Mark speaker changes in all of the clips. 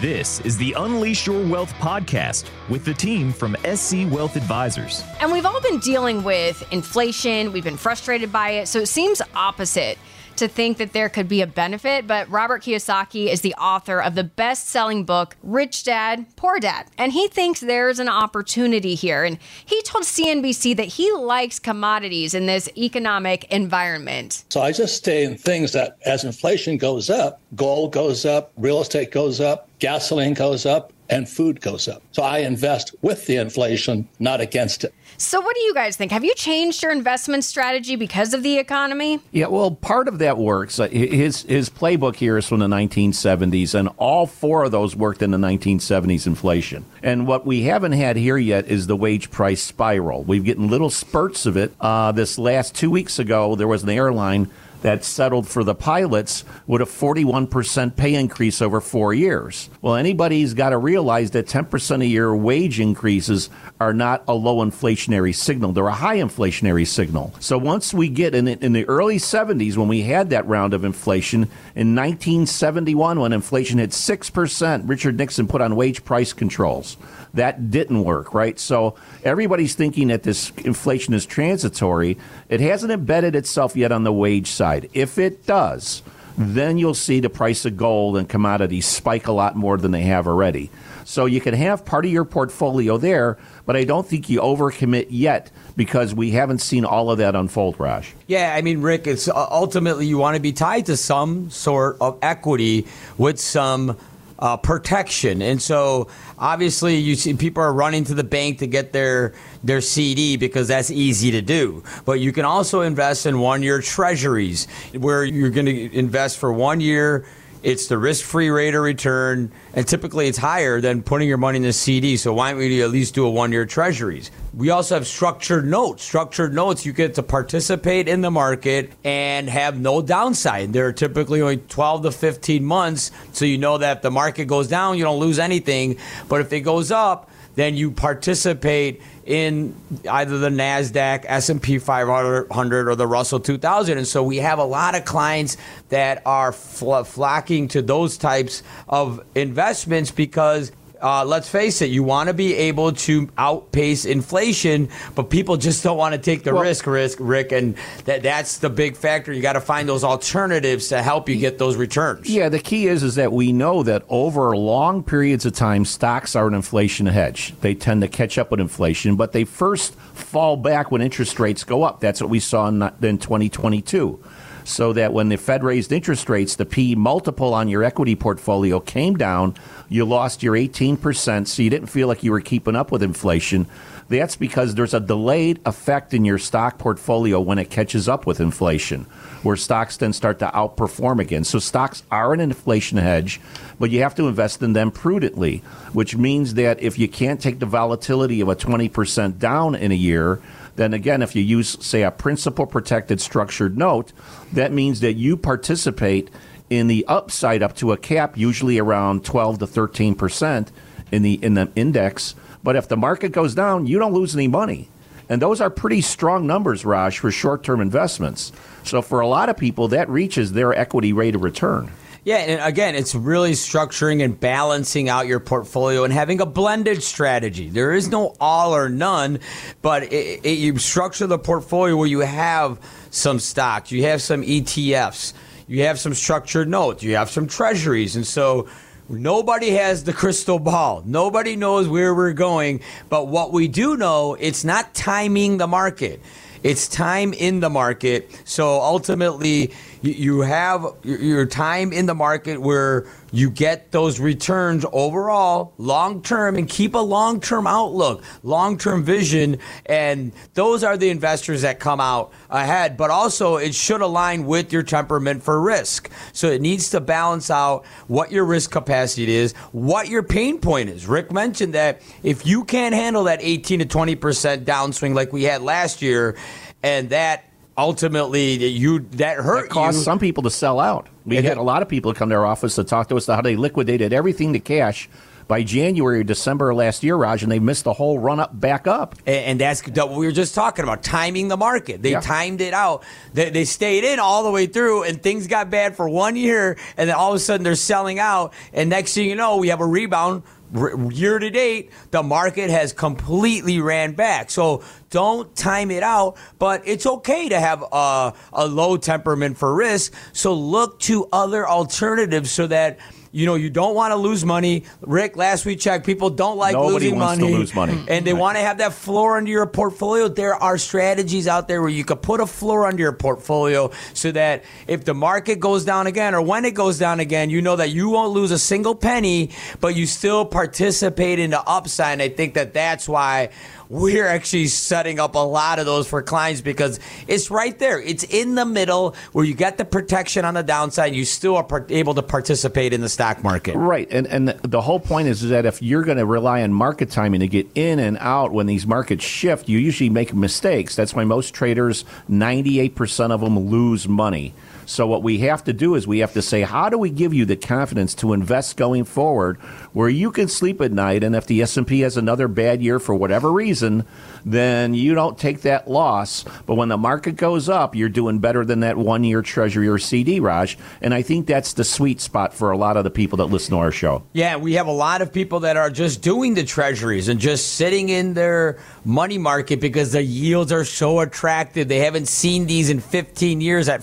Speaker 1: This is the Unleash Your Wealth podcast with the team from SC Wealth Advisors.
Speaker 2: And we've all been dealing with inflation, we've been frustrated by it, so it seems opposite to think that there could be a benefit, but Robert Kiyosaki is the author of the best selling book, Rich Dad, Poor Dad. And he thinks there's an opportunity here. And he told CNBC that he likes commodities in this economic environment.
Speaker 3: So I just stay in things that as inflation goes up, gold goes up, real estate goes up, gasoline goes up, and food goes up. So I invest with the inflation, not against it.
Speaker 2: So, what do you guys think? Have you changed your investment strategy because of the economy?
Speaker 4: Yeah, well, part of that works. Uh, his his playbook here is from the 1970s, and all four of those worked in the 1970s inflation. And what we haven't had here yet is the wage price spiral. We've getting little spurts of it. Uh, this last two weeks ago, there was an airline that settled for the pilots with a 41% pay increase over four years. Well, anybody's got to realize that 10% a year wage increases are not a low inflationary signal. They're a high inflationary signal. So once we get in, in the early 70s, when we had that round of inflation, in 1971, when inflation hit 6%, Richard Nixon put on wage price controls. That didn't work, right? So everybody's thinking that this inflation is transitory. It hasn't embedded itself yet on the wage side. If it does, then you'll see the price of gold and commodities spike a lot more than they have already. So you can have part of your portfolio there, but I don't think you overcommit yet because we haven't seen all of that unfold, Raj.
Speaker 5: Yeah, I mean, Rick, it's uh, ultimately you want to be tied to some sort of equity with some uh, protection. And so obviously you see people are running to the bank to get their their CD because that's easy to do. But you can also invest in one year treasuries where you're going to invest for one year it's the risk-free rate of return, and typically it's higher than putting your money in the CD. So why don't we at least do a one-year Treasuries? We also have structured notes. Structured notes, you get to participate in the market and have no downside. They're typically only 12 to 15 months, so you know that if the market goes down, you don't lose anything. But if it goes up, then you participate in either the Nasdaq, S&P 500 or the Russell 2000 and so we have a lot of clients that are fl- flocking to those types of investments because uh, let's face it, you want to be able to outpace inflation, but people just don't want to take the well, risk, risk, Rick, and that that's the big factor. You got to find those alternatives to help you get those returns.
Speaker 4: Yeah, the key is is that we know that over long periods of time, stocks are an inflation hedge. They tend to catch up with inflation, but they first fall back when interest rates go up. That's what we saw in, in 2022 so that when the Fed raised interest rates, the P multiple on your equity portfolio came down. You lost your 18%, so you didn't feel like you were keeping up with inflation. That's because there's a delayed effect in your stock portfolio when it catches up with inflation, where stocks then start to outperform again. So stocks are an inflation hedge, but you have to invest in them prudently, which means that if you can't take the volatility of a 20% down in a year, then again, if you use, say, a principal protected structured note, that means that you participate in the upside up to a cap, usually around 12 to 13 percent in the in the index. But if the market goes down, you don't lose any money. And those are pretty strong numbers, Raj, for short term investments. So for a lot of people, that reaches their equity rate of return.
Speaker 5: Yeah, and again, it's really structuring and balancing out your portfolio and having a blended strategy. There is no all or none, but it, it, you structure the portfolio where you have some stocks, you have some ETFs, you have some structured notes, you have some treasuries, and so Nobody has the crystal ball. Nobody knows where we're going. But what we do know, it's not timing the market. It's time in the market. So ultimately, you have your time in the market where you get those returns overall long term and keep a long term outlook, long term vision. And those are the investors that come out ahead. But also, it should align with your temperament for risk. So it needs to balance out what your risk capacity is, what your pain point is. Rick mentioned that if you can't handle that 18 to 20% downswing like we had last year, and that ultimately you that hurt
Speaker 4: that caused
Speaker 5: you.
Speaker 4: some people to sell out. We had a lot of people come to our office to talk to us about how they liquidated everything to cash by January or December last year, Raj, and they missed the whole run up back up.
Speaker 5: And, and that's what we were just talking about timing the market. They
Speaker 4: Yeah.
Speaker 5: timed it out. They, they stayed in all the way through, and things got bad for one year, and then all of a sudden they're selling out. And next thing you know, we have a rebound. Year to date, the market has completely ran back. So don't time it out, but it's okay to have a, a low temperament for risk. So look to other alternatives so that you know you don't want to lose money. Rick, last we checked, people don't like
Speaker 4: Nobody
Speaker 5: losing
Speaker 4: wants to
Speaker 5: money.
Speaker 4: lose money.
Speaker 5: And they
Speaker 4: Right.
Speaker 5: want to have that floor under your portfolio. There are strategies out there where you could put a floor under your portfolio so that if the market goes down again or when it goes down again, you know that you won't lose a single penny, but you still participate in the upside. And I think that that's why we're actually setting up a lot of those for clients because it's right there. It's in the middle where you get the protection on the downside. You still are able to participate in the stock market.
Speaker 4: Right, and and the whole point is that if you're going to rely on market timing to get in and out when these markets shift, you usually make mistakes. That's why most traders, 98% of them lose money. So what we have to do is we have to say, how do we give you the confidence to invest going forward, where you can sleep at night, and if the S and P has another bad year for whatever reason, then you don't take that loss. But when the market goes up, you're doing better than that one-year Treasury or CD, Raj. And I think that's the sweet spot for a lot of the people that listen to our show.
Speaker 5: Yeah, we have a lot of people that are just doing the treasuries and just sitting in their money market because the yields are so attractive. They haven't seen these in 15 years at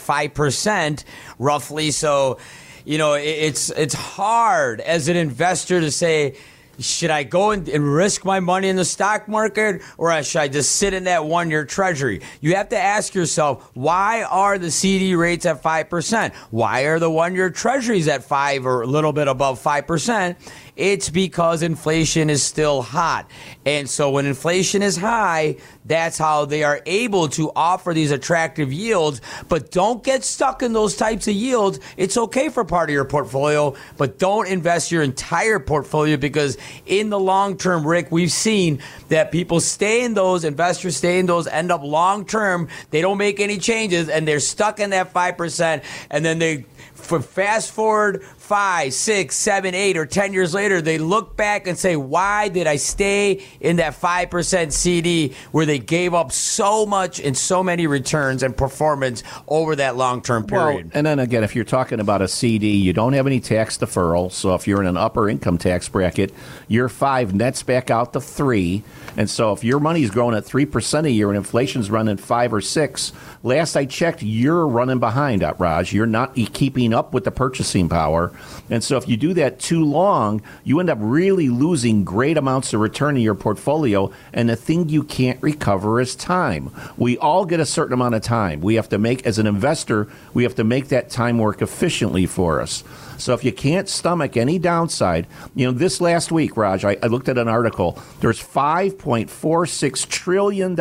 Speaker 5: 5% roughly. So, you know, it's it's hard as an investor to say should I go and, and risk my money in the stock market or should I just sit in that one year treasury? You have to ask yourself, why are the CD rates at 5%? Why are the one year treasuries at 5 or a little bit above 5%? It's because inflation is still hot. And so when inflation is high, that's how they are able to offer these attractive yields. But don't get stuck in those types of yields. It's okay for part of your portfolio, but don't invest your entire portfolio because in the long term, Rick, we've seen that people stay in those, investors stay in those, end up long term. They don't make any changes and they're stuck in that 5%. And then they for fast forward five, six, seven, eight, or ten years later, they look back and say, "Why did I stay in that five percent CD where they gave up so much and so many returns and performance over that long term period?"
Speaker 4: Well, and then again, if you're talking about a CD, you don't have any tax deferral. So if you're in an upper income tax bracket, your five nets back out to three. And so if your money's growing at three percent a year and inflation's running five or six, last I checked, you're running behind, uh, Raj. You're not keeping up with the purchasing power. And so if you do that too long, you end up really losing great amounts of return in your portfolio. And the thing you can't recover is time. We all get a certain amount of time. We have to make, as an investor, we have to make that time work efficiently for us. So if you can't stomach any downside, you know, this last week, Raj, I, I looked at an article. There's $5.46 trillion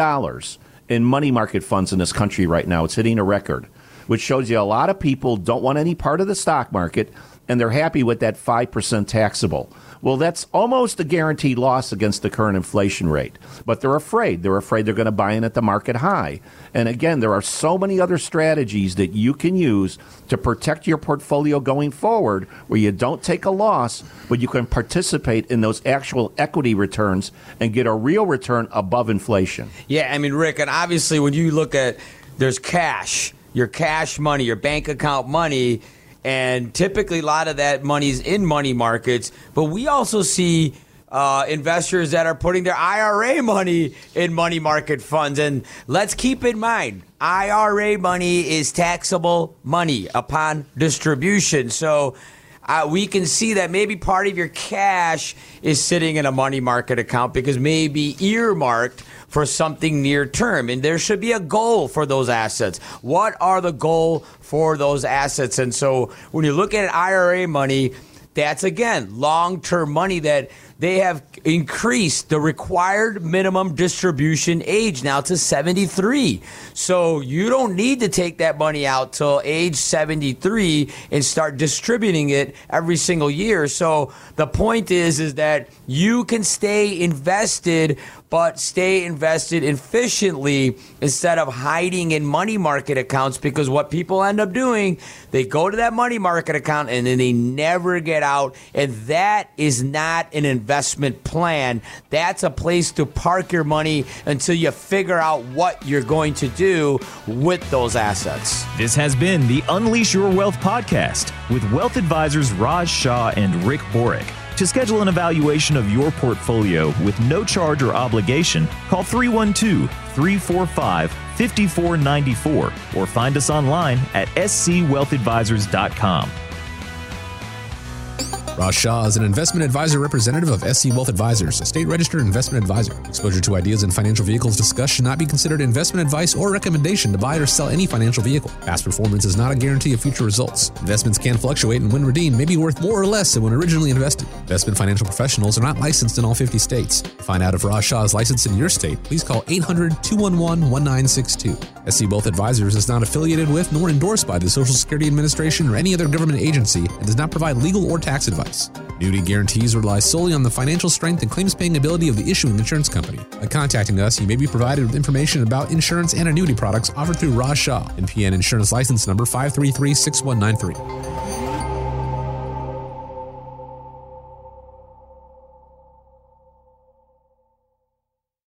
Speaker 4: in money market funds in this country right now. It's hitting a record, which shows you a lot of people don't want any part of the stock market and they're happy with that 5% taxable. Well, that's almost a guaranteed loss against the current inflation rate. But they're afraid. They're afraid they're going to buy in at the market high. And again, there are so many other strategies that you can use to protect your portfolio going forward where you don't take a loss, but you can participate in those actual equity returns and get a real return above inflation.
Speaker 5: Yeah, I mean, Rick, and obviously when you look at there's cash, your cash money, your bank account money, and typically a lot of that money is in money markets, but we also see uh, investors that are putting their IRA money in money market funds. And let's keep in mind, IRA money is taxable money upon distribution. So uh, we can see that maybe part of your cash is sitting in a money market account because maybe earmarked for something near term. And there should be a goal for those assets. What are the goal for those assets? And so when you look at ira money that's again long term money that they have increased the required minimum distribution age now to 73. So you don't need to take that money out till age 73 and start distributing it every single year. So the point is is that you can stay invested but stay invested efficiently instead of hiding in money market accounts because what people end up doing, they go to that money market account and then they never get out. And that is not an investment plan. That's a place to park your money until you figure out what you're going to do with those assets.
Speaker 1: This has been the Unleash Your Wealth podcast with wealth advisors Raj Shah and Rick Borek. To schedule an evaluation of your portfolio with no charge or obligation, call 312 345 5494 or find us online at scwealthadvisors.com.
Speaker 6: Raj Shah is an investment advisor representative of SC Wealth Advisors, a state registered investment advisor. Exposure to ideas and financial vehicles discussed should not be considered investment advice or recommendation to buy or sell any financial vehicle. Past performance is not a guarantee of future results. Investments can fluctuate and when redeemed may be worth more or less than when originally invested. Investment financial professionals are not licensed in all 50 states. To find out if Raj Shah is licensed in your state, please call 800 211 1962. SC Wealth Advisors is not affiliated with nor endorsed by the Social Security Administration or any other government agency and does not provide legal or tax advice. Annuity guarantees rely solely on the financial strength and claims paying ability of the issuing insurance company. By contacting us, you may be provided with information about insurance and annuity products offered through Raj Shah, NPN Insurance License Number 5336193.